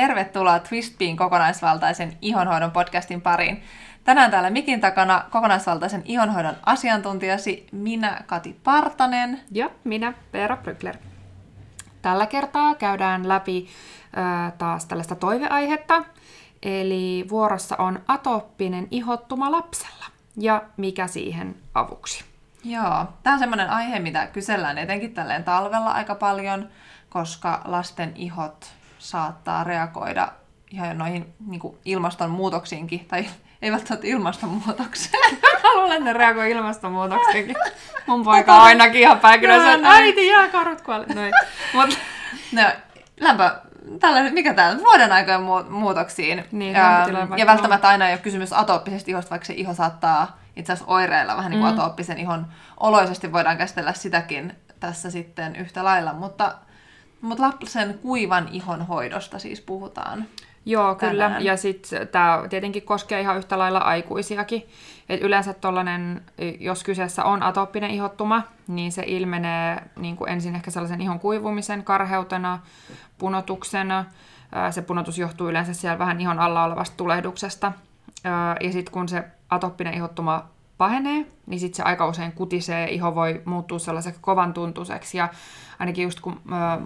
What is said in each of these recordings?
tervetuloa Twistbean kokonaisvaltaisen ihonhoidon podcastin pariin. Tänään täällä mikin takana kokonaisvaltaisen ihonhoidon asiantuntijasi minä Kati Partanen. Ja minä Veera Brykler. Tällä kertaa käydään läpi äh, taas tällaista toiveaihetta, eli vuorossa on atooppinen ihottuma lapsella ja mikä siihen avuksi. Joo, tämä on semmoinen aihe, mitä kysellään etenkin tälleen talvella aika paljon, koska lasten ihot saattaa reagoida ihan noihin niin kuin ilmastonmuutoksiinkin, tai ei välttämättä ilmastonmuutokseen. Haluan, että ne reagoi ilmastonmuutoksiinkin. Mun poika on ainakin ihan päikinä, että äiti jää karut kuolle. Noin. Mut, no, lämpö, tällainen, mikä tämä vuoden aikojen muutoksiin. Niin, ja, ja välttämättä aina ei ole kysymys atooppisesta ihosta, vaikka se iho saattaa itse asiassa oireilla vähän niin kuin mm. atooppisen ihon oloisesti voidaan käsitellä sitäkin tässä sitten yhtä lailla, mutta, mutta lapsen kuivan ihon hoidosta siis puhutaan. Joo, tänään. kyllä. Ja sitten tämä tietenkin koskee ihan yhtä lailla aikuisiakin. Et yleensä tollanen, jos kyseessä on atooppinen ihottuma, niin se ilmenee niin kuin ensin ehkä sellaisen ihon kuivumisen, karheutena, punotuksena. Se punotus johtuu yleensä siellä vähän ihon alla olevasta tulehduksesta. Ja sitten kun se atoppinen ihottuma pahenee, niin sitten se aika usein kutisee, iho voi muuttua sellaiseksi kovan tuntuiseksi. Ja ainakin just kun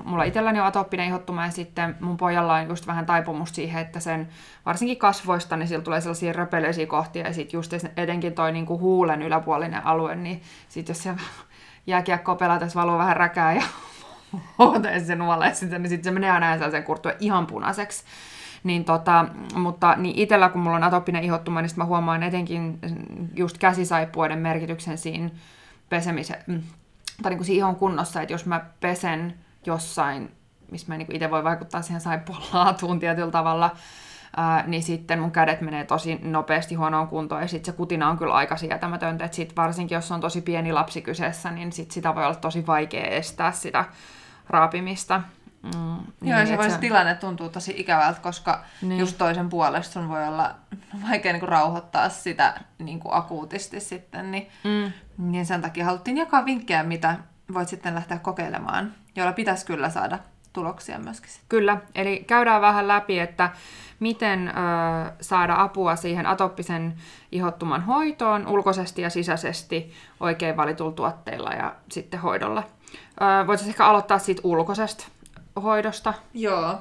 mulla itselläni on atooppinen ihottuma ja sitten mun pojalla on just vähän taipumusta siihen, että sen varsinkin kasvoista, niin sillä tulee sellaisia röpelöisiä kohtia ja sitten just etenkin toi niinku huulen yläpuolinen alue, niin sitten jos se jääkiekko pelataan, valuu vähän räkää ja otan sen nuoleen sitten, niin sitten se menee aina sellaisen kurttua ihan punaiseksi. Niin tota, mutta niin itsellä, kun mulla on atopinen ihottuma, niin mä huomaan etenkin just käsisaippuiden merkityksen siinä pesemisen, mm, tai niin kuin siinä kunnossa, että jos mä pesen jossain, missä mä niin itse voi vaikuttaa siihen saippuan laatuun tietyllä tavalla, ää, niin sitten mun kädet menee tosi nopeasti huonoon kuntoon, ja sitten se kutina on kyllä aika sietämätöntä, että sit varsinkin jos on tosi pieni lapsi kyseessä, niin sit sitä voi olla tosi vaikea estää sitä raapimista. Mm, niin, Joo, se voisi se... tilanne tuntuu tosi ikävältä, koska niin. just toisen puolesta sun voi olla vaikea niin kuin, rauhoittaa sitä niin kuin, akuutisti sitten. Niin, mm. niin sen takia haluttiin jakaa vinkkejä, mitä voit sitten lähteä kokeilemaan, joilla pitäisi kyllä saada tuloksia myöskin. Kyllä, eli käydään vähän läpi, että miten ö, saada apua siihen atoppisen ihottuman hoitoon ulkoisesti ja sisäisesti oikein valitulla tuotteilla ja sitten hoidolla. Voitaisiin ehkä aloittaa siitä ulkoisesta hoidosta. Joo.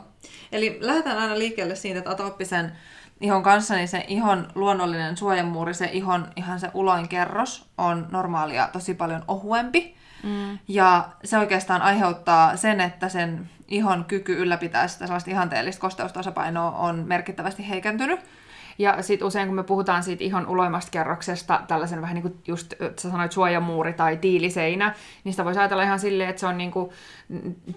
Eli lähdetään aina liikkeelle siitä, että atooppisen ihon kanssa, niin se ihon luonnollinen suojamuuri, se ihon ihan se uloin kerros on normaalia tosi paljon ohuempi. Mm. Ja se oikeastaan aiheuttaa sen, että sen ihon kyky ylläpitää sitä sellaista ihanteellista kosteustasapainoa on merkittävästi heikentynyt. Ja sitten usein kun me puhutaan siitä ihon uloimmasta kerroksesta, tällaisen vähän niin kuin just sä sanoit suojamuuri tai tiiliseinä, niin sitä voisi ajatella ihan silleen, että se on niin kuin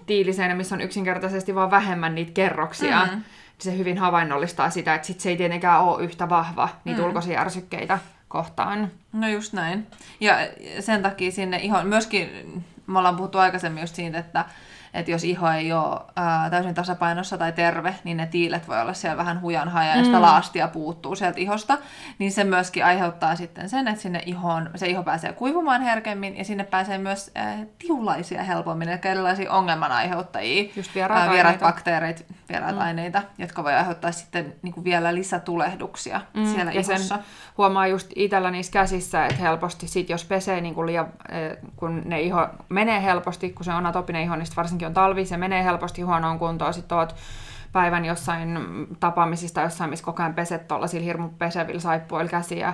tiiliseinä, missä on yksinkertaisesti vaan vähemmän niitä kerroksia. Mm-hmm. Se hyvin havainnollistaa sitä, että sit se ei tietenkään ole yhtä vahva niitä mm. ulkoisia ärsykkeitä kohtaan. No just näin. Ja sen takia sinne ihon, myöskin me ollaan puhuttu aikaisemmin just siitä, että että jos iho ei ole ää, täysin tasapainossa tai terve, niin ne tiilet voi olla siellä vähän hujan haja ja sitä mm. laastia puuttuu sieltä ihosta, niin se myöskin aiheuttaa sitten sen, että sinne ihoon, se iho pääsee kuivumaan herkemmin ja sinne pääsee myös ää, tiulaisia helpommin, eli erilaisia ongelman aiheuttajia, Just vieraat, ää, vieraat bakteerit, vieraat mm. aineita, jotka voi aiheuttaa sitten niin kuin vielä lisätulehduksia mm. siellä ja ihossa. Sen huomaa just itsellä niissä käsissä, että helposti sit, jos pesee niin kuin liian, kun ne iho menee helposti, kun se on atopinen iho, niin varsinkin varsinkin on talvi, se menee helposti huonoon kuntoon, sitten oot päivän jossain tapaamisista, jossain, missä koko ajan peset tuollaisilla hirmu pesevillä saippuilla käsiä,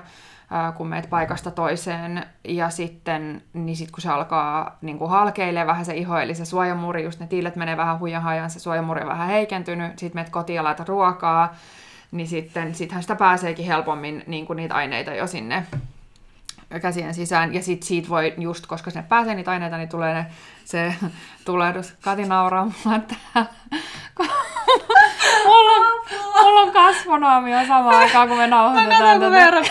kun meet paikasta toiseen, ja sitten niin sit kun se alkaa niin kuin halkeilee vähän se iho, eli se suojamuri, just ne tiilet menee vähän huijan hajan, se suojamuri on vähän heikentynyt, sitten meet kotiin ja ruokaa, niin sitten sittenhän sitä pääseekin helpommin niin kuin niitä aineita jo sinne käsien sisään. Ja sitten siitä voi, just koska sinne pääsee niitä aineita, niin tulee ne, se tulehdus. Kati nauraa mulle täällä. mulla, on, mulla on kasvonaamio samaan aikaan, kun me nauhoitetaan tätä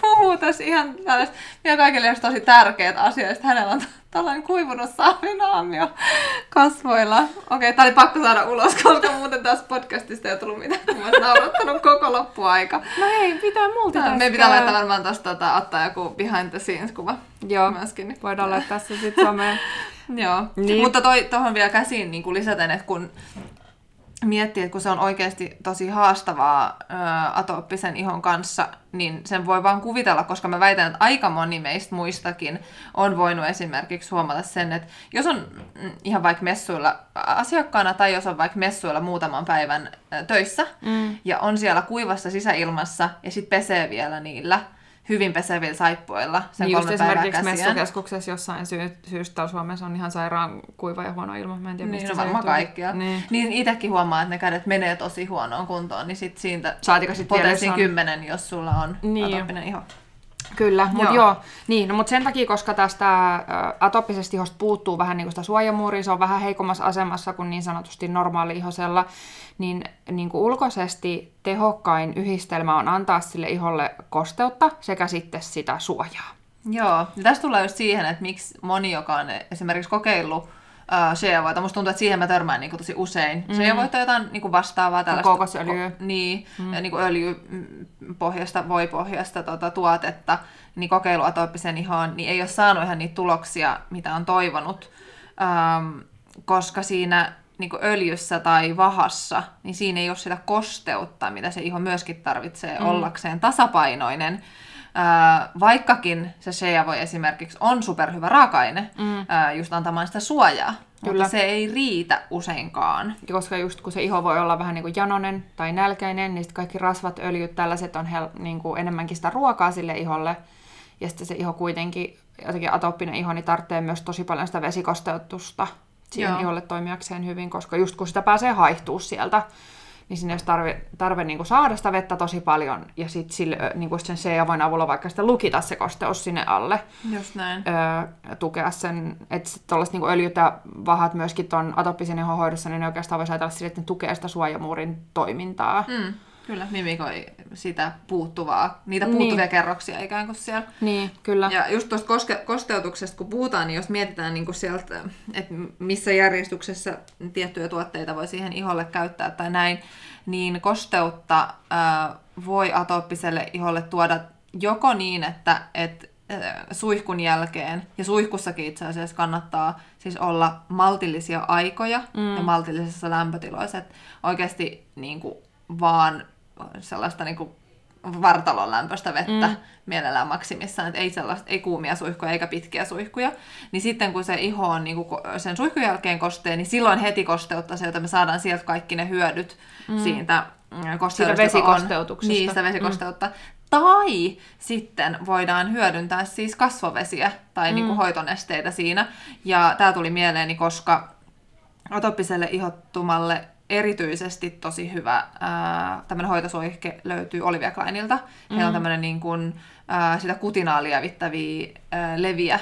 puhuu tässä ihan tällaista, vielä kaikille olisi tosi tärkeät asioista. Hänellä on tällainen kuivunut saavinaamio kasvoilla. Okei, tää oli pakko saada ulos, koska muuten tässä podcastista ei tullut mitään, kun mä naurattanut koko loppuaika. No hei, pitää multa. Me pitää laittaa varmaan tosta tota, ottaa joku behind the scenes kuva. Joo, myöskin. Niin. voidaan laittaa se sitten someen. Joo, niin. mutta toi, tohon vielä käsiin niin lisäten, että kun miettii, että kun se on oikeasti tosi haastavaa ö, atooppisen ihon kanssa, niin sen voi vaan kuvitella, koska mä väitän, että aika moni meistä muistakin on voinut esimerkiksi huomata sen, että jos on mm, ihan vaikka messuilla asiakkaana tai jos on vaikka messuilla muutaman päivän töissä mm. ja on siellä kuivassa sisäilmassa ja sitten pesee vielä niillä, hyvin pesevillä saippuilla sen niin kolme just esimerkiksi messukeskuksessa jossain sy- syystä Suomessa on ihan sairaan kuiva ja huono ilma. Mä en tiedä, niin, no varmaan kaikkia. Niin. niin itsekin huomaa, että ne kädet menee tosi huonoon kuntoon, niin sit siitä Saatika sit potenssiin on... kymmenen, jos sulla on niin. atopinen iho. Kyllä, mutta joo. joo. Niin, no, mutta sen takia, koska tästä atopisesta ihosta puuttuu vähän niin kuin sitä suojamuuria, se on vähän heikommassa asemassa kuin niin sanotusti normaali ihosella, niin, niin kuin ulkoisesti tehokkain yhdistelmä on antaa sille iholle kosteutta sekä sitten sitä suojaa. Joo, ja tästä tulee just siihen, että miksi moni, joka on esimerkiksi kokeillut uh, shea-voita, musta tuntuu, että siihen mä törmään niin kuin, tosi usein. Mm. Shea-voita jotain niin kuin vastaavaa tällaista. Kokosöljyä. Ko- niin, mm. niin kuin öljypohjasta, voipohjasta tota, tuotetta, niin kokeilu atooppisen ihoon, niin ei ole saanut ihan niitä tuloksia, mitä on toivonut, um, koska siinä niin öljyssä tai vahassa, niin siinä ei ole sitä kosteutta, mitä se iho myöskin tarvitsee mm. ollakseen tasapainoinen. Ää, vaikkakin se shea voi esimerkiksi on superhyvä raaka-aine mm. ää, just antamaan sitä suojaa, Kyllä. mutta se ei riitä useinkaan. Koska just kun se iho voi olla vähän niin kuin janonen tai nälkäinen, niin kaikki rasvat, öljyt, tällaiset on hel- niin kuin enemmänkin sitä ruokaa sille iholle. Ja sitten se iho kuitenkin, jotenkin atooppinen iho, niin tarvitsee myös tosi paljon sitä vesikosteutusta siihen Joo. iholle toimijakseen hyvin, koska just kun sitä pääsee haihtuu sieltä, niin sinne olisi tarve, tarve niin kuin saada sitä vettä tosi paljon, ja sitten niin sen C-avoin avulla vaikka sitä lukita se kosteus sinne alle. Just näin. Öö, tukea sen, että tuollaiset niin öljyt ja vahat myöskin tuon atopisen hoidossa, niin ne oikeastaan voisi ajatella sille, että ne tukee sitä suojamuurin toimintaa. Mm. Kyllä, mimikoi sitä puuttuvaa, niitä puuttuvia niin. kerroksia ikään kuin siellä. Niin, kyllä. Ja just tuosta koske- kosteutuksesta kun puhutaan, niin jos mietitään niin kuin sieltä, että missä järjestyksessä tiettyjä tuotteita voi siihen iholle käyttää tai näin, niin kosteutta äh, voi atooppiselle iholle tuoda joko niin, että et, suihkun jälkeen, ja suihkussakin itse asiassa kannattaa siis olla maltillisia aikoja mm. ja maltillisessa lämpötiloissa, että oikeasti niin kuin, vaan sellaista niin kuin vartalon lämpöistä vettä mm. mielellään maksimissaan, että ei, sellaista, ei kuumia suihkuja eikä pitkiä suihkuja, niin sitten kun se iho on niin kuin sen suihkun jälkeen kosteen, niin silloin heti kosteuttaa se, jota me saadaan sieltä kaikki ne hyödyt mm. siitä mm, kosteudesta, vesikosteutuksesta. Niin, sitä vesikosteutta. Mm. Tai sitten voidaan hyödyntää siis kasvovesiä tai mm. niin kuin hoitonesteitä siinä. Ja tämä tuli mieleeni, koska atoppiselle ihottumalle erityisesti tosi hyvä ää, tämmöinen hoitosuihke löytyy Olivia Kleinilta. Heillä mm. on tämmöinen niin kuin, ää, sitä kutinaa lievittäviä ää, leviä,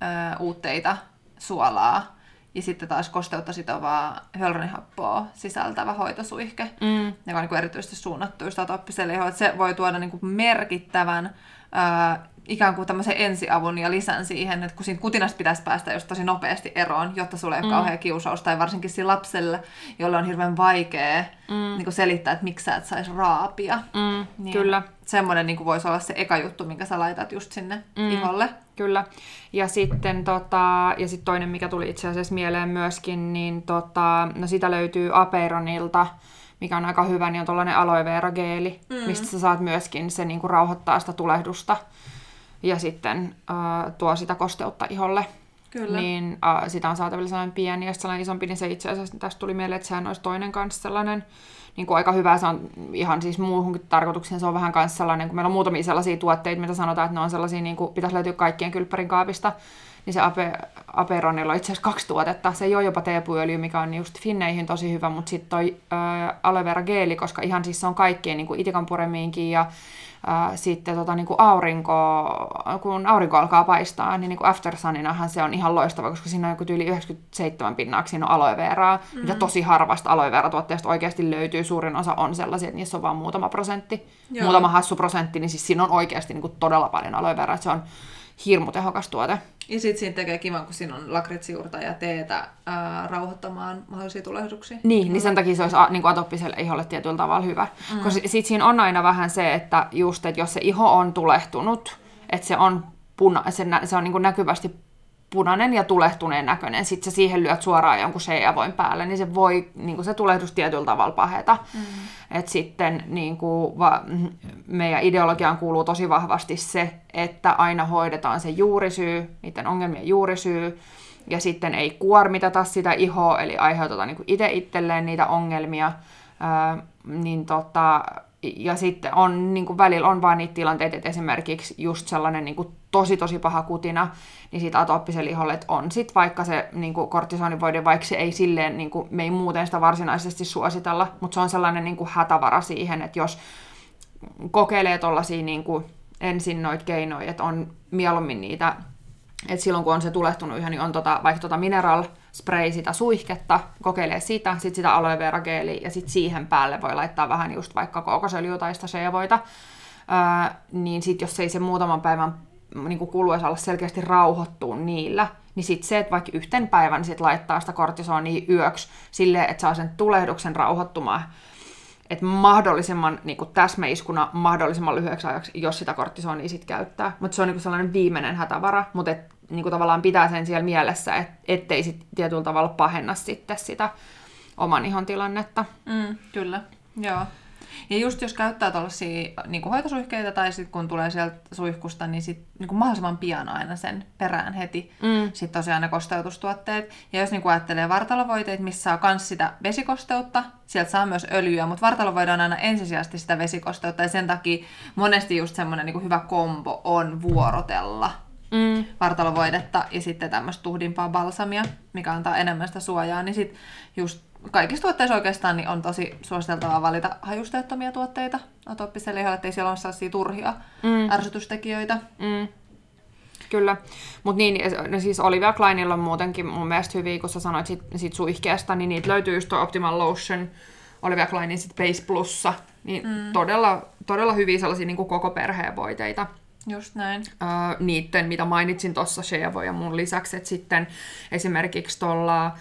ää, uutteita, suolaa ja sitten taas kosteutta sitovaa hyaluronihappoa sisältävä hoitosuihke, mm. joka on niin kuin erityisesti suunnattu just iholle. Se voi tuoda niin kuin merkittävän ää, ikään kuin tämmöisen ensiavun ja lisän siihen, että kun siitä kutinasta pitäisi päästä just tosi nopeasti eroon, jotta sulle ei ole mm. kauhean kiusaus, tai varsinkin sillä lapselle, jolle on hirveän vaikea mm. niin kuin selittää, että miksi sä et saisi raapia. Mm, niin kyllä. Semmoinen niin kuin voisi olla se eka juttu, minkä sä laitat just sinne mm, iholle. Kyllä. Ja sitten tota, ja sit toinen, mikä tuli itse asiassa mieleen myöskin, niin tota, no sitä löytyy Aperonilta, mikä on aika hyvä, niin on tuollainen aloe vera geeli, mm. mistä sä saat myöskin, se niinku rauhoittaa sitä tulehdusta ja sitten äh, tuo sitä kosteutta iholle. Kyllä. Niin äh, sitä on saatavilla sellainen pieni ja sellainen isompi, niin se itse asiassa tästä tuli mieleen, että sehän olisi toinen kanssa sellainen niin kuin aika hyvä. Se on ihan siis muuhunkin tarkoitukseen, se on vähän kanssa sellainen, kun meillä on muutamia sellaisia tuotteita, mitä sanotaan, että ne on sellaisia, niin kuin, pitäisi löytyä kaikkien kylppärin kaapista, niin se Ape, Aperonilla on itse asiassa kaksi tuotetta. Se ei ole jopa teepuöljy, mikä on just finneihin tosi hyvä, mutta sitten toi äh, aloe vera geeli, koska ihan siis se on kaikkien niin itikan puremiinkin ja ää, sitten tota, niin kuin aurinko, kun aurinko alkaa paistaa, niin, niin kuin aftersuninahan se on ihan loistava, koska siinä on joku yli 97 pinnaa, siinä on aloe veraa, mm-hmm. mitä tosi harvasta aloe vera tuotteesta oikeasti löytyy. Suurin osa on sellaisia, että niissä on vain muutama prosentti, Joo. muutama hassu prosentti, niin siis siinä on oikeasti niin kuin todella paljon aloe veraa, se on hirmu tehokas tuote. Ja sitten siinä tekee kivan, kun siinä on lakritsiurta ja teetä ää, rauhoittamaan mahdollisia tulehduksia. Niin, niin sen takia se olisi a, niin kuin atoppiselle iholle tietyllä tavalla hyvä. Mm. Koska sitten siinä on aina vähän se, että just, että jos se iho on tulehtunut, että se on, puna, se, se on niin kuin näkyvästi punainen ja tulehtuneen näköinen, sitten sä siihen lyöt suoraan jonkun voin päälle, niin se voi niin kuin se tulehdus tietyllä tavalla paheta. Mm. Et sitten niin kuin, va, meidän ideologiaan kuuluu tosi vahvasti se, että aina hoidetaan se juurisyy, niiden ongelmien juurisyy, ja sitten ei kuormiteta sitä ihoa, eli aiheuteta niin itse itselleen niitä ongelmia, ää, niin tota, ja sitten on, niin kuin välillä on vaan niitä tilanteita, että esimerkiksi just sellainen niin kuin tosi tosi paha kutina, niin siitä atooppiselle iholle, että on sitten vaikka se niin kortisonivoide, vaikka se ei silleen, niin kuin, me ei muuten sitä varsinaisesti suositella, mutta se on sellainen niin kuin hätävara siihen, että jos kokeilee tuollaisia niin ensin noita keinoja, että on mieluummin niitä et silloin kun on se tulehtunut ihan, niin on tota, vaikka tota mineral spray, sitä suihketta, kokeilee sitä, sitten sitä aloe vera geeli, ja sitten siihen päälle voi laittaa vähän just vaikka kookosöljyä tai sitä seevoita. Öö, niin sitten jos ei se muutaman päivän niin kuluessa olla selkeästi rauhoittua niillä, niin sitten se, että vaikka yhten päivän sit laittaa sitä kortisonia yöksi silleen, että saa sen tulehduksen rauhoittumaan, että mahdollisimman niin kuin täsmäiskuna mahdollisimman lyhyeksi ajaksi, jos sitä kortisonia sit käyttää. Mutta se on niin kuin sellainen viimeinen hätävara, mutta et, niin kuin tavallaan pitää sen siellä mielessä, et, ettei sit tietyllä tavalla pahenna sitten sitä oman ihon tilannetta. Mm, kyllä, joo. Ja just jos käyttää tuollaisia niin hoitosuihkeita tai sitten kun tulee sieltä suihkusta, niin sit niin kuin mahdollisimman pian aina sen perään heti. Mm. Sitten tosiaan ne kosteutustuotteet. Ja jos niin kuin ajattelee vartalovoiteita, missä saa myös sitä vesikosteutta, sieltä saa myös öljyä, mutta vartalovoide on aina ensisijaisesti sitä vesikosteutta ja sen takia monesti just semmoinen niin hyvä kombo on vuorotella mm. vartalovoidetta ja sitten tämmöistä tuhdimpaa balsamia, mikä antaa enemmän sitä suojaa, niin sitten just kaikissa tuotteissa oikeastaan niin on tosi suositeltavaa valita hajusteettomia tuotteita atooppiselle iholle, ettei siellä ole sellaisia turhia mm. ärsytystekijöitä. Mm. Kyllä, mutta niin, no siis Olivia Kleinilla on muutenkin mun mielestä hyviä, kun sä sanoit sit, sit suihkeesta, niin niitä löytyy just Optimal Lotion, Olivia Kleinin sit Base Plussa, niin mm. todella, todella hyviä sellaisia niin kuin koko perheen voiteita. Just näin. Uh, niiden, mitä mainitsin tuossa Sheavo ja mun lisäksi, että sitten esimerkiksi tuolla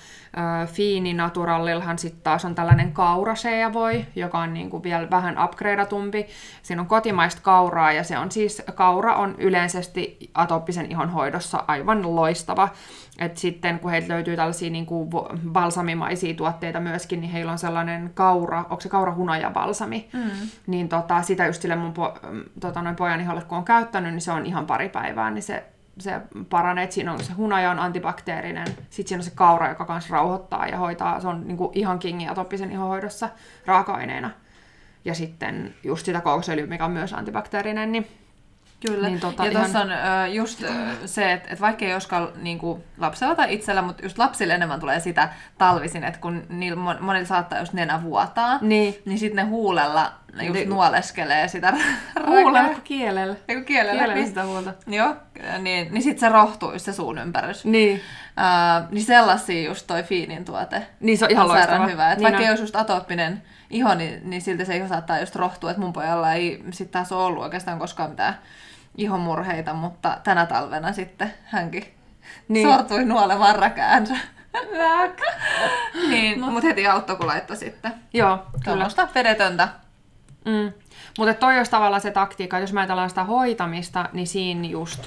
Fiini Naturallillahan sitten taas on tällainen kauraseavoi, joka on niinku vielä vähän upgradeatumpi. Siinä on kotimaista kauraa ja se on siis, kaura on yleisesti atoppisen ihon hoidossa aivan loistava. Et sitten kun heiltä löytyy tällaisia niinku balsamimaisia tuotteita myöskin, niin heillä on sellainen kaura, onko se kaura balsami, mm. niin tota, sitä just sille mun po, tota, noin pojan iholle kun on käyttänyt, niin se on ihan pari päivää, niin se se paranee, että siinä on se hunaja on antibakteerinen, sitten siinä on se kaura, joka kanssa rauhoittaa ja hoitaa, se on niinku ihan kingi atoppisen ihohoidossa raaka-aineena. Ja sitten just sitä koukosöljyä, mikä on myös antibakteerinen, niin Kyllä. Niin tota, ja tuossa ihan... on uh, just uh, se, että et vaikka ei olisikaan niinku, lapsella tai itsellä, mutta just lapsille enemmän tulee sitä talvisin, että kun niillä monilla saattaa just nenä vuotaa, niin, niin sitten ne huulella just niin, nuoleskelee sitä Huulella kuin kielellä. Eiku kielellä. Kielellä niin, sitä huolta. Joo, niin, niin sitten se rohtuu se suun ympärys. Niin. Uh, niin sellaisia just toi Fiinin tuote. Niin se on ihan loistava. hyvä. Että niin vaikka on. ei olisi just atooppinen iho, niin, niin silti se iho saattaa just rohtua. Että mun pojalla ei sitten taas ole ollut oikeastaan koskaan mitään ihomurheita, mutta tänä talvena sitten hänkin niin. sortui nuolemaan räkäänsä. niin, mutta heti auttoi, kun laittoi sitten. Joo, kyllä. vedetöntä. Mm. Mutta toi olisi tavallaan se taktiikka, jos me ajatellaan sitä hoitamista, niin siinä just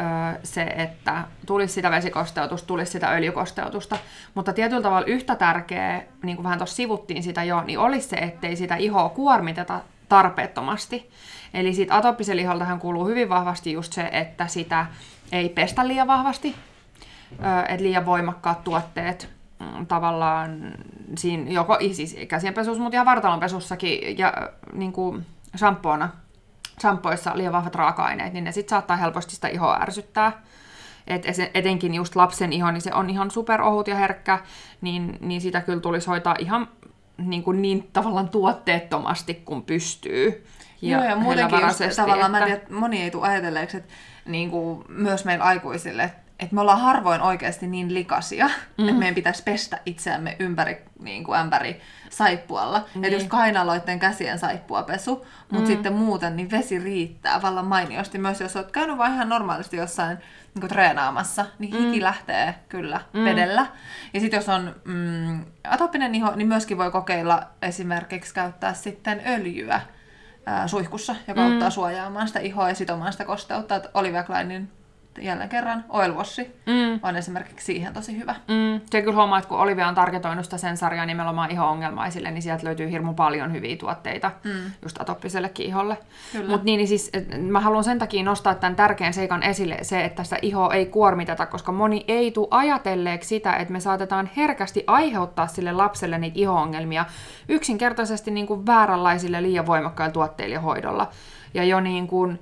öö, se, että tulisi sitä vesikosteutusta, tulisi sitä öljykosteutusta. Mutta tietyllä tavalla yhtä tärkeä, niin kuin vähän tuossa sivuttiin sitä jo, niin olisi se, ettei sitä ihoa kuormiteta tarpeettomasti. Eli siitä atoppisen kuuluu hyvin vahvasti just se, että sitä ei pestä liian vahvasti, että liian voimakkaat tuotteet mm, tavallaan siinä joko siis käsienpesussa, mutta ihan vartalonpesussakin ja niin kuin shampoona, shampoissa liian vahvat raaka-aineet, niin ne sitten saattaa helposti sitä ihoa ärsyttää. Et etenkin just lapsen iho, niin se on ihan superohut ja herkkä, niin, niin sitä kyllä tulisi hoitaa ihan niin, kuin niin tavallaan tuotteettomasti kuin pystyy. Ja Joo, ja muutenkin just, tavallaan, että... mä tiedän, että moni ei tule ajatelleeksi, että niin kuin, myös meillä aikuisille, että että me ollaan harvoin oikeasti niin likaisia, mm. että meidän pitäisi pestä itseämme ympäri niin kuin ämpäri saippualla. Niin. Että just kainaloiden käsien saippuapesu, mutta mm. sitten muuten niin vesi riittää vallan mainiosti. Myös jos olet käynyt vain ihan normaalisti jossain niin kuin treenaamassa, niin hiki mm. lähtee kyllä mm. vedellä. Ja sitten jos on mm, atopinen iho, niin myöskin voi kokeilla esimerkiksi käyttää sitten öljyä ää, suihkussa, joka mm. auttaa suojaamaan sitä ihoa ja sitomaan sitä kosteutta. Että Olivia Kleinin jälleen kerran oil washi mm. on esimerkiksi siihen tosi hyvä. Mm. Se kyllä huomaa, että kun Olivia on targetoinut sitä sen sarjaa nimenomaan iho-ongelmaisille, niin sieltä löytyy hirmu paljon hyviä tuotteita mm. just atoppisellekin iholle. Mutta niin, niin siis mä haluan sen takia nostaa tämän tärkeän seikan esille, se, että sitä ihoa ei kuormiteta, koska moni ei tule ajatelleeksi sitä, että me saatetaan herkästi aiheuttaa sille lapselle niitä iho-ongelmia yksinkertaisesti niin kuin vääränlaisille liian voimakkailla tuotteilla ja hoidolla. Ja jo niin kuin,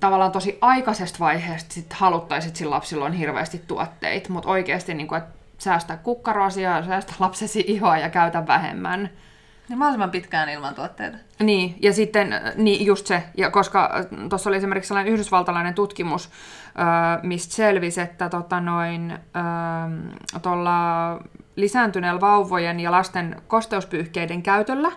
tavallaan tosi aikaisesta vaiheesta sit haluttaisiin, että sillä lapsilla on hirveästi tuotteita, mutta oikeasti niin kuin, että säästää kukkarosia, säästä lapsesi ihoa ja käytä vähemmän. Niin mahdollisimman pitkään ilman tuotteita. Niin, ja sitten niin just se, ja koska tuossa oli esimerkiksi sellainen yhdysvaltalainen tutkimus, mistä selvisi, että tota noin, tuolla lisääntyneellä vauvojen ja lasten kosteuspyyhkeiden käytöllä,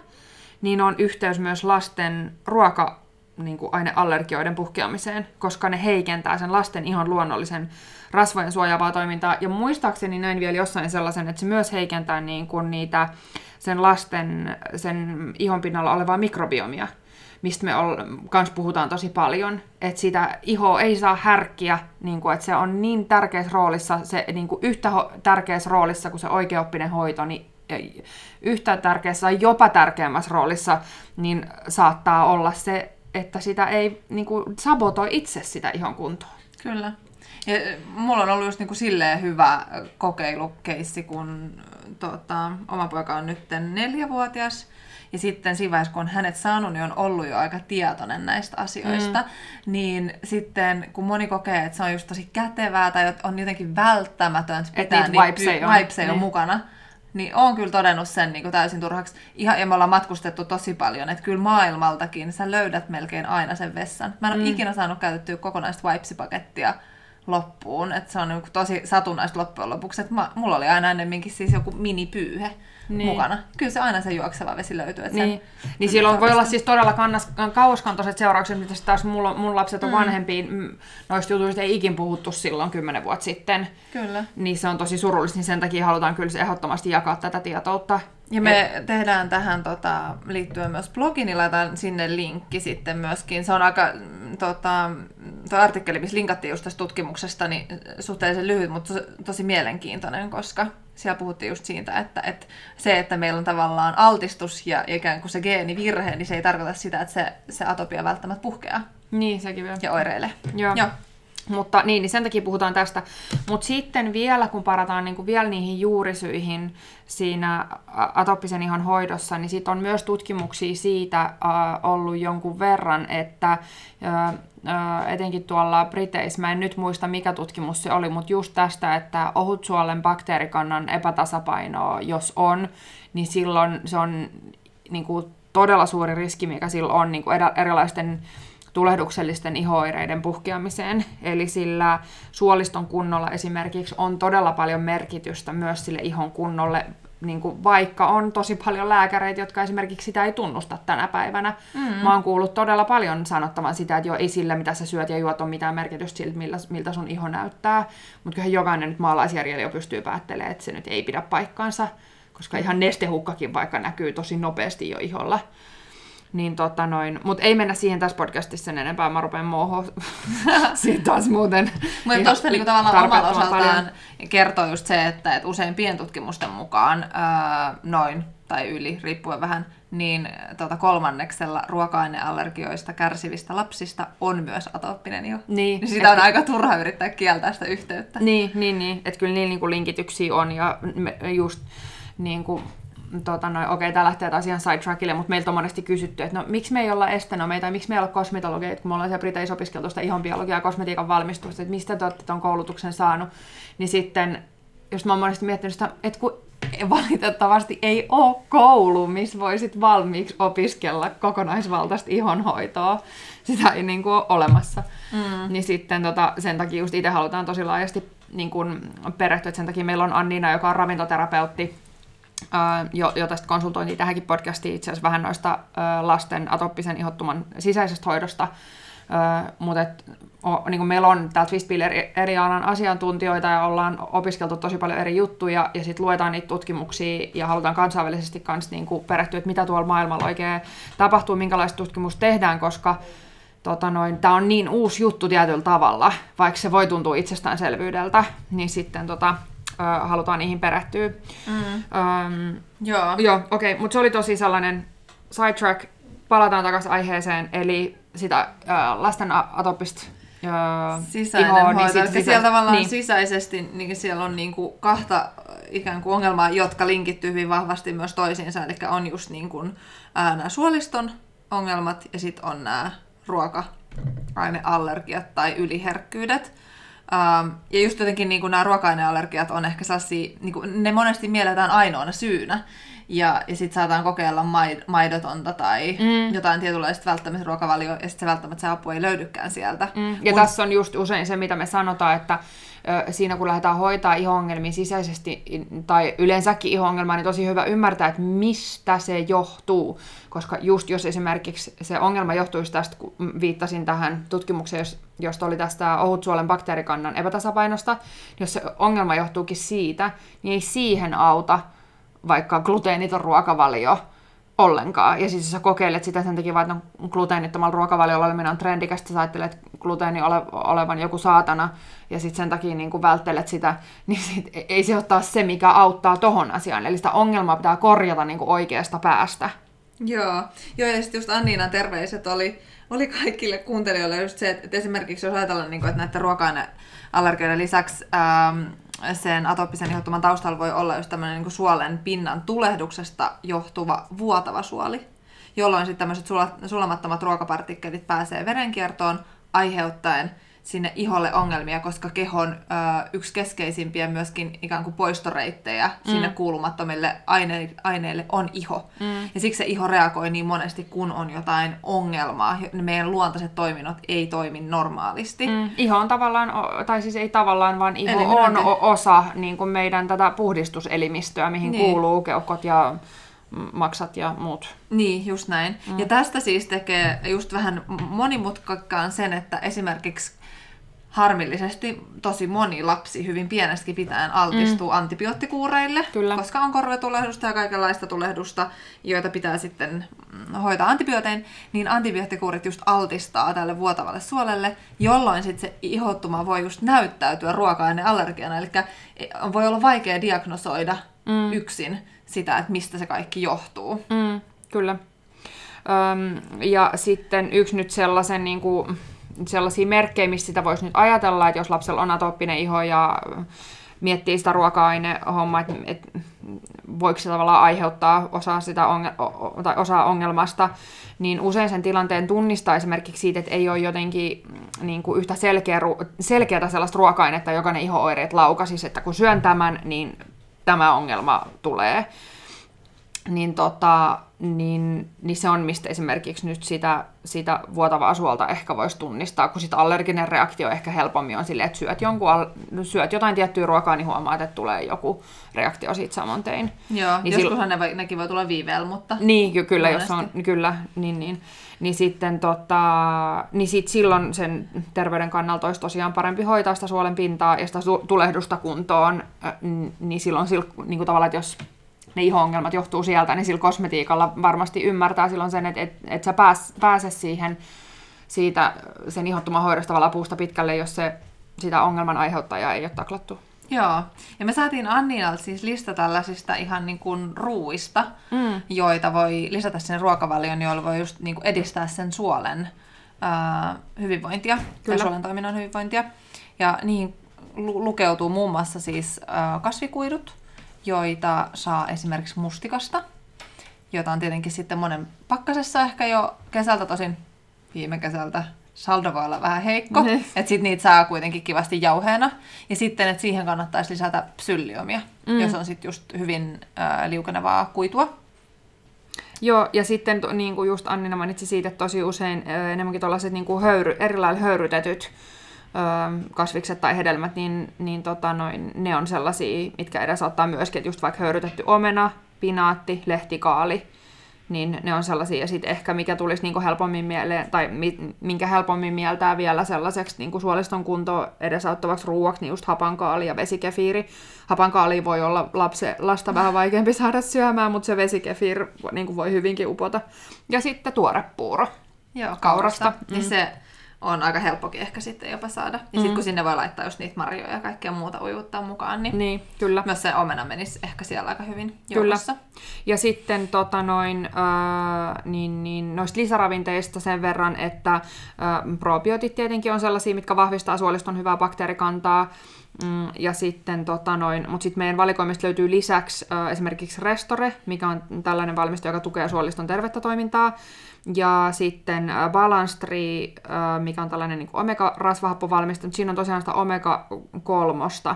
niin on yhteys myös lasten ruoka niin kuin aineallergioiden puhkeamiseen, koska ne heikentää sen lasten ihan luonnollisen rasvojen suojaavaa toimintaa. Ja muistaakseni näin vielä jossain sellaisen, että se myös heikentää niin kuin niitä sen lasten sen ihon pinnalla olevaa mikrobiomia, mistä me ol, kans puhutaan tosi paljon, että sitä ihoa ei saa härkkiä, niin kuin, että se on niin tärkeässä roolissa, se niin kuin yhtä ho- tärkeässä roolissa kuin se oikeoppinen hoito, niin yhtä tärkeässä, jopa tärkeämmässä roolissa, niin saattaa olla se että sitä ei niin kuin, sabotoi itse sitä ihon kuntoa. Kyllä. Ja mulla on ollut just niin kuin silleen hyvä kokeilukeissi, kun tota, oma poika on nyt neljävuotias. Ja sitten siinä vaiheessa, kun on hänet saanut, niin on ollut jo aika tietoinen näistä asioista. Mm. Niin sitten, kun moni kokee, että se on just tosi kätevää tai on jotenkin välttämätöntä pitää niitä vipesejä on, vipesejä on niin. mukana, niin oon kyllä todennut sen niin kuin täysin turhaksi. Ihan, ja me ollaan matkustettu tosi paljon, että kyllä maailmaltakin sä löydät melkein aina sen vessan. Mä en mm. ole ikinä saanut käytettyä kokonaista vipesipakettia loppuun, että se on niin tosi satunnaista loppujen lopuksi. Että mä, mulla oli aina ennemminkin siis joku minipyyhe niin. mukana. Kyllä se aina se juokseva vesi löytyy. Että niin, niin silloin voi olla siis todella kannas, kauaskantoiset seuraukset, mitä taas mulla, mun lapset on mm. vanhempiin. Mm, noista jutuista ei ikin puhuttu silloin kymmenen vuotta sitten. Kyllä. Niin se on tosi surullista, niin sen takia halutaan kyllä se ehdottomasti jakaa tätä tietoutta. Ja me Et... tehdään tähän tota, liittyen myös blogiin, niin laitan sinne linkki sitten myöskin. Se on aika, tota, tuo artikkeli, missä linkattiin just tästä tutkimuksesta, niin suhteellisen lyhyt, mutta tosi mielenkiintoinen, koska siellä puhuttiin just siitä, että, että se, että meillä on tavallaan altistus ja ikään kuin se geenivirhe, niin se ei tarkoita sitä, että se, se atopia välttämättä puhkeaa. Niin, sekin vielä. Ja oireilee. Joo. Joo. Mutta niin, niin sen takia puhutaan tästä. Mutta sitten vielä, kun parataan niin kuin vielä niihin juurisyihin siinä atoppisen ihon hoidossa, niin sitten on myös tutkimuksia siitä äh, ollut jonkun verran, että äh, etenkin tuolla Briteissä, mä en nyt muista mikä tutkimus se oli, mutta just tästä, että ohutsuolen bakteerikannan epätasapainoa, jos on, niin silloin se on niin kuin, todella suuri riski, mikä silloin on niin kuin erilaisten tulehduksellisten ihoireiden puhkeamiseen. Eli sillä suoliston kunnolla esimerkiksi on todella paljon merkitystä myös sille ihon kunnolle, niin kuin vaikka on tosi paljon lääkäreitä, jotka esimerkiksi sitä ei tunnusta tänä päivänä. Mm. Mä oon kuullut todella paljon sanottavan sitä, että jo ei sillä, mitä sä syöt ja juot, on mitään merkitystä siltä, millä, miltä sun iho näyttää. Mutta kyllähän jokainen nyt maalaisjärjellä jo pystyy päättelemään, että se nyt ei pidä paikkaansa, koska ihan nestehukkakin vaikka näkyy tosi nopeasti jo iholla. Niin tota noin, mutta ei mennä siihen tässä podcastissa sen enempää, mä rupean moho siitä taas muuten. Mutta tuosta niinku tavallaan omalla osaltaan paljon. kertoo just se, että, että usein pientutkimusten mukaan ää, noin tai yli, riippuen vähän, niin tota kolmanneksella ruoka-aineallergioista kärsivistä lapsista on myös atooppinen jo. Niin. niin sitä on aika turha yrittää kieltää sitä yhteyttä. Niin, niin, niin. että kyllä niillä niinku linkityksiä on ja me, just niin kuin tota noin, okei, tämä lähtee taas ihan sidetrackille, mutta meiltä on monesti kysytty, että no miksi me ei olla estenomeita tai miksi me ei olla kosmetologeita, kun me ollaan siellä Briteissä opiskeltu sitä ihonbiologiaa ja kosmetiikan valmistusta, että mistä te olette tuon koulutuksen saanut, niin sitten, jos mä oon monesti miettinyt sitä, että kun valitettavasti ei ole koulu, missä voisit valmiiksi opiskella kokonaisvaltaista ihonhoitoa. Sitä ei niin kuin ole olemassa. Mm. Niin sitten tota, sen takia just itse halutaan tosi laajasti niin kuin perehtyä. Sen takia meillä on Annina, joka on ravintoterapeutti, jo, jo tästä konsultointia tähänkin podcastiin itse asiassa vähän noista lasten atoppisen ihottuman sisäisestä hoidosta, mutta niin meillä on täällä Twistbill eri, eri alan asiantuntijoita ja ollaan opiskeltu tosi paljon eri juttuja ja sitten luetaan niitä tutkimuksia ja halutaan kansainvälisesti kanssa niin perehtyä, että mitä tuolla maailmalla oikein tapahtuu, minkälaista tutkimusta tehdään, koska tota tämä on niin uusi juttu tietyllä tavalla, vaikka se voi tuntua itsestäänselvyydeltä, niin sitten tota, ö, halutaan niihin perehtyä. Mm. Öm, Joo. Joo, okei, okay, mutta se oli tosi sellainen sidetrack. Palataan takaisin aiheeseen, eli sitä äh, lasten atopista äh, Sisäinen ihoa, hoito. sit Eli sisä- siellä tavallaan niin. sisäisesti niin siellä on niin kuin kahta ikään kuin ongelmaa, jotka linkittyy hyvin vahvasti myös toisiinsa. Eli on just niin kuin, ää, nämä suoliston ongelmat ja sitten on nämä ruoka-aineallergiat tai yliherkkyydet. Ähm, ja just jotenkin niin kuin nämä ruoka-aineallergiat on ehkä sellaisia, niin kuin, ne monesti mielletään ainoana syynä. Ja, ja sitten saadaan kokeilla maid, maidotonta tai mm. jotain tietynlaista välttämättä ruokavalio, ja sitten se välttämättä se apu ei löydykään sieltä. Mm. Ja Kun- tässä on just usein se, mitä me sanotaan, että siinä kun lähdetään hoitaa iho-ongelmia sisäisesti tai yleensäkin iho-ongelmaa, niin tosi hyvä ymmärtää, että mistä se johtuu. Koska just jos esimerkiksi se ongelma johtuisi tästä, kun viittasin tähän tutkimukseen, jos, josta oli tästä ohutsuolen bakteerikannan epätasapainosta, niin jos se ongelma johtuukin siitä, niin ei siihen auta vaikka gluteeniton ruokavalio ollenkaan. Ja siis sä kokeilet sitä sen takia että gluteenittomalla ruokavaliolla oleminen on trendikästä, sä ajattelet gluteeni ole, olevan joku saatana, ja sitten sen takia niin välttelet sitä, niin sit ei se ole taas se, mikä auttaa tohon asiaan. Eli sitä ongelmaa pitää korjata niin oikeasta päästä. Joo, Joo ja sitten just Anniinan terveiset oli, oli kaikille kuuntelijoille just se, että, esimerkiksi jos ajatellaan, niin että näiden ruoka-aineallergioiden lisäksi ähm, sen atooppisen ihottuman taustalla voi olla just tämmöinen niin suolen pinnan tulehduksesta johtuva vuotava suoli, jolloin sitten tämmöiset sula- sulamattomat ruokapartikkelit pääsee verenkiertoon aiheuttaen sinne iholle ongelmia, koska kehon ö, yksi keskeisimpiä myöskin ikään kuin poistoreittejä mm. sinne kuulumattomille aine- aineille on iho. Mm. Ja siksi se iho reagoi niin monesti, kun on jotain ongelmaa. Meidän luontaiset toiminnot ei toimi normaalisti. Mm. Iho on tavallaan, tai siis ei tavallaan, vaan iho Eliminointi. on o- osa niin kuin meidän tätä puhdistuselimistöä, mihin Niin. kuuluu keuhkot ja maksat ja muut. Niin, just näin. Mm. Ja tästä siis tekee just vähän monimutkakkaan sen, että esimerkiksi harmillisesti tosi moni lapsi hyvin pienestäkin pitäen altistuu mm. antibioottikuureille, Kyllä. koska on korvatulehdusta ja kaikenlaista tulehdusta, joita pitää sitten mm, hoitaa antibiootein, niin antibioottikuurit just altistaa tälle vuotavalle suolelle, jolloin sitten se ihottuma voi just näyttäytyä ruoka-aineallergiana, eli voi olla vaikea diagnosoida mm. yksin sitä, että mistä se kaikki johtuu. Mm, kyllä. Öm, ja sitten yksi nyt sellaisen, niin kuin, sellaisia merkkejä, mistä sitä voisi nyt ajatella, että jos lapsella on atooppinen iho ja miettii sitä ruoka-ainehommaa, että, että voiko se tavallaan aiheuttaa osaa, sitä onge- o- o- tai osaa ongelmasta, niin usein sen tilanteen tunnistaa esimerkiksi siitä, että ei ole jotenkin mm, niin kuin yhtä selkeä, selkeätä sellaista ruoka-ainetta, joka ne iho-oireet laukasisi, että kun syön tämän, niin tämä ongelma tulee. Niin, tota, niin, niin se on, mistä esimerkiksi nyt sitä, sitä vuotavaa suolta ehkä voisi tunnistaa, kun sit allerginen reaktio ehkä helpommin on silleen, että syöt, jonkun, syöt jotain tiettyä ruokaa, niin huomaat, että tulee joku reaktio siitä saman tein. Joo, Niin joskushan ne voi, nekin voi tulla viiveellä, mutta... Niin, ky- kyllä, jos on, Monesti. kyllä, niin, niin. Niin sitten tota, niin sit silloin sen terveyden kannalta olisi tosiaan parempi hoitaa sitä suolen pintaa ja sitä su- tulehdusta kuntoon, niin silloin sil, niin kuin tavallaan, että jos ne iho-ongelmat johtuu sieltä, niin sillä kosmetiikalla varmasti ymmärtää silloin sen, että et, et sä pääs, pääse siihen siitä sen ihottuman hoidosta puusta pitkälle, jos se sitä ongelman aiheuttajaa ei ole taklattu. Joo, ja me saatiin Anninalta siis lista tällaisista ihan niin kuin ruuista, mm. joita voi lisätä sen ruokavalioon, joilla voi just niin kuin edistää sen suolen ää, hyvinvointia, Kyllä. Tai suolen toiminnan hyvinvointia. Ja niihin lu- lukeutuu muun muassa siis ää, kasvikuidut, joita saa esimerkiksi mustikasta, jota on tietenkin sitten monen pakkasessa ehkä jo kesältä, tosin viime kesältä saldo voi olla vähän heikko, Mhm. että sitten niitä saa kuitenkin kivasti jauheena. Ja sitten, että siihen kannattaisi lisätä psylliumia, mm. jos on sitten just hyvin äh, liukenevaa kuitua. Joo, ja sitten to- niin kuin just Annina mainitsi siitä, että tosi usein ö, enemmänkin tuollaiset niin kuin höyry, erilailla höyrytetyt kasvikset tai hedelmät, niin, niin tota noin, ne on sellaisia, mitkä edesauttaa myöskin, että just vaikka höyrytetty omena, pinaatti, lehtikaali, niin ne on sellaisia, ja sitten ehkä mikä tulisi niin kuin helpommin mieleen, tai mi, minkä helpommin mieltää vielä sellaiseksi niin kuin suoliston kuntoa edesauttavaksi ruuaksi, niin just hapankaali ja vesikefiiri. Hapankaali voi olla lapse, lasta vähän vaikeampi saada syömään, mutta se vesikefiiri niin kuin voi hyvinkin upota. Ja sitten tuorepuuro. Joo, kaurasta. kaurasta. Niin se on aika helppokin ehkä sitten jopa saada. Ja mm. sitten kun sinne voi laittaa just niitä marjoja ja kaikkea muuta ujuuttaa mukaan, niin, Niin, kyllä. myös se omena menisi ehkä siellä aika hyvin Kyllä. joukossa. Ja sitten tota noin, äh, niin, niin, noista lisäravinteista sen verran, että äh, probiotit tietenkin on sellaisia, mitkä vahvistaa suoliston hyvää bakteerikantaa. Mm, ja sitten tota noin, mutta sitten meidän valikoimista löytyy lisäksi äh, esimerkiksi Restore, mikä on tällainen valmiste, joka tukee suoliston tervettä toimintaa. Ja sitten äh, Balanced Tree, äh, mikä on tällainen niin omega-rasvahappovalmiste, mutta siinä on tosiaan sitä omega-kolmosta.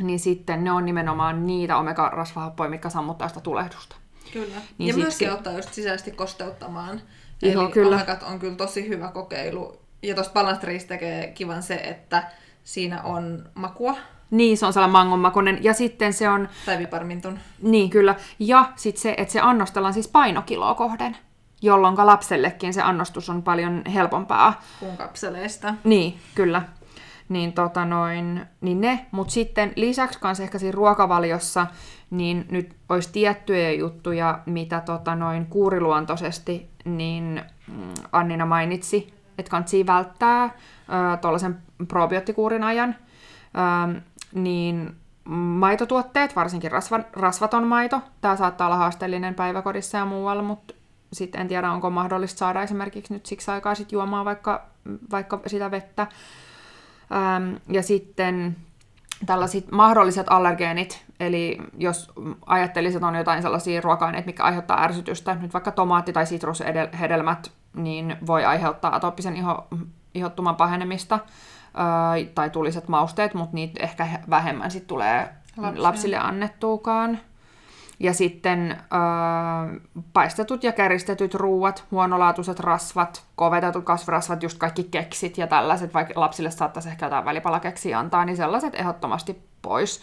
Niin sitten ne on nimenomaan niitä omega-rasvahappoja, mitkä sammuttaa sitä tulehdusta. Kyllä. Niin ja siksi- myöskin auttaa just sisäisesti kosteuttamaan. Joo, Eli kyllä. omegat on kyllä tosi hyvä kokeilu. Ja tuosta Balansterista tekee kivan se, että siinä on makua Niin, se on sellainen mangonmakuinen. Ja sitten se on, tai viparmintun. niin kyllä, ja sitten se, että se annostellaan siis painokiloa kohden, jolloin lapsellekin se annostus on paljon helpompaa. kuun kapseleista. Niin, kyllä. Niin, tota noin, niin ne, mutta sitten lisäksi kanssa ehkä siinä ruokavaliossa, niin nyt olisi tiettyjä juttuja, mitä tota noin kuuriluontoisesti, niin mm, Annina mainitsi, että kannattaa välttää tuollaisen probioottikuurin ajan, ö, niin maitotuotteet, varsinkin rasva, rasvaton maito, tämä saattaa olla haasteellinen päiväkodissa ja muualla, mutta sitten en tiedä, onko mahdollista saada esimerkiksi nyt siksi aikaa sit juomaan vaikka, vaikka sitä vettä. Ähm, ja sitten tällaiset mahdolliset allergeenit, eli jos ajattelisit, että on jotain sellaisia ruoka-aineita, mikä aiheuttaa ärsytystä, nyt vaikka tomaatti- tai sitrushedelmät, niin voi aiheuttaa atooppisen iho, ihottuman pahenemista öö, tai tuliset mausteet, mutta niitä ehkä he- vähemmän sit tulee lapsille, lapsille annettuukaan. Ja sitten öö, paistetut ja käristetyt ruuat, huonolaatuiset rasvat, kovetetut kasvirasvat, just kaikki keksit ja tällaiset, vaikka lapsille saattaisi ehkä jotain välipalakeksiä antaa, niin sellaiset ehdottomasti pois.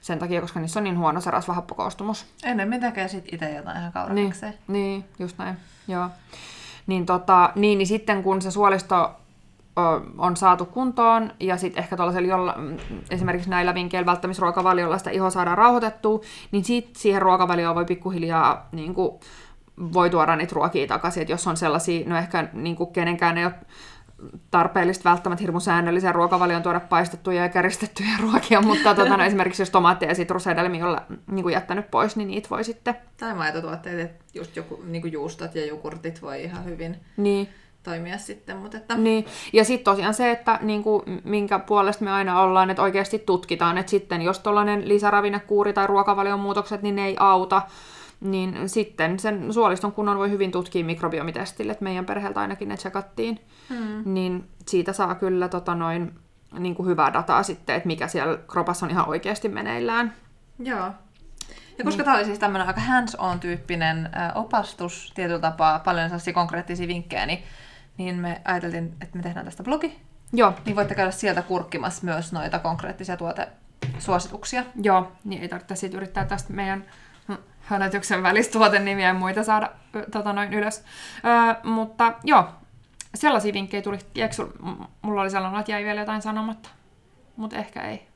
Sen takia, koska niissä on niin huono se rasvahappokoostumus. Ennemmin tekee sit itse jotain ihan Niin, kaurakekseen. niin, just näin, joo. Niin, tota, niin, niin sitten kun se suolisto on saatu kuntoon ja sitten ehkä tuollaisella jolla, mm, esimerkiksi näillä vinkkeillä välttämisruokavaliolla sitä iho saadaan rauhoitettua, niin sit siihen ruokavalioon voi pikkuhiljaa niin kuin, voi tuoda niitä ruokia takaisin, että jos on sellaisia, no ehkä niin kuin kenenkään ei ole tarpeellista välttämättä hirmu säännöllisen ruokavalion tuoda paistettuja ja käristettyjä ruokia, mutta tota, no, esimerkiksi jos tomaatteja ja sitrushedelmiä on niin kuin jättänyt pois, niin niitä voi sitten. Tai maitotuotteet, että just joku, niin juustot ja jogurtit voi ihan hyvin niin, toimia sitten. Mutta että, Niin, ja sitten tosiaan se, että niin kuin, minkä puolesta me aina ollaan, että oikeasti tutkitaan, että sitten jos tuollainen lisäravinnekuuri tai ruokavalion muutokset, niin ne ei auta, niin sitten sen suoliston kunnon voi hyvin tutkia mikrobiomitestille, että meidän perheeltä ainakin ne tsekattiin, hmm. niin siitä saa kyllä tota noin, niin kuin hyvää dataa sitten, että mikä siellä kropassa on ihan oikeasti meneillään. Joo. Ja Niin. koska tämä oli siis tämmöinen aika hands-on-tyyppinen ä, opastus tietyllä tapaa, paljon sellaisia konkreettisia vinkkejä, niin, niin me ajateltiin, että me tehdään tästä blogi. Joo, Niin voitte käydä sieltä kurkkimassa myös noita konkreettisia tuotesuosituksia. Joo, niin ei tarvitse sit yrittää tästä meidän hälytyksen välistä tuotennimiä ja muita saada tota noin ylös. Ö, mutta joo, sellaisia vinkkejä tuli. Sul, mulla oli sellainen, että jäi vielä jotain sanomatta, mutta ehkä ei.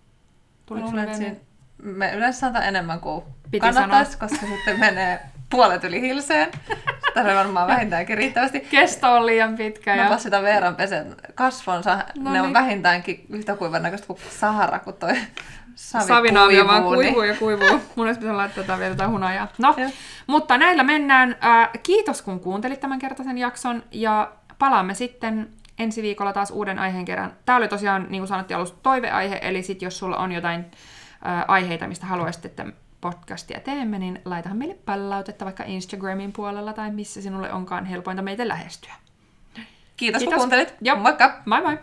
Sulla luulen, vielä että siinä- Me yleensä sanotaan enemmän kuin Piti kannattaisi, koska sitten menee puolet yli hilseen. On varmaan vähintäänkin riittävästi. Kesto on liian pitkä. Mä Ja... sitä Veeran pesen kasvonsa. No ne on niin. vähintäänkin yhtä kuivan näköistä kuin Sahara, kun toi savi Savinaavio vaan kuivuu, niin- kuivuu ja kuivuu. Mun olisi pitänyt laittaa tätä vielä jotain hunajaa. No, Joo. mutta näillä mennään. Äh, kiitos kun kuuntelit tämän kertaisen jakson ja palaamme sitten ensi viikolla taas uuden aiheen kerran. Tämä oli tosiaan, niin kuin sanottiin alussa, toiveaihe, eli sit jos sulla on jotain äh, aiheita, mistä haluaisit, että podcastia teemme, niin laitahan meille palautetta vaikka Instagramin puolella tai missä sinulle onkaan helpointa meitä lähestyä. Kiitos, kun Kiitos. kuuntelit. Joo. Moikka! Moi moi!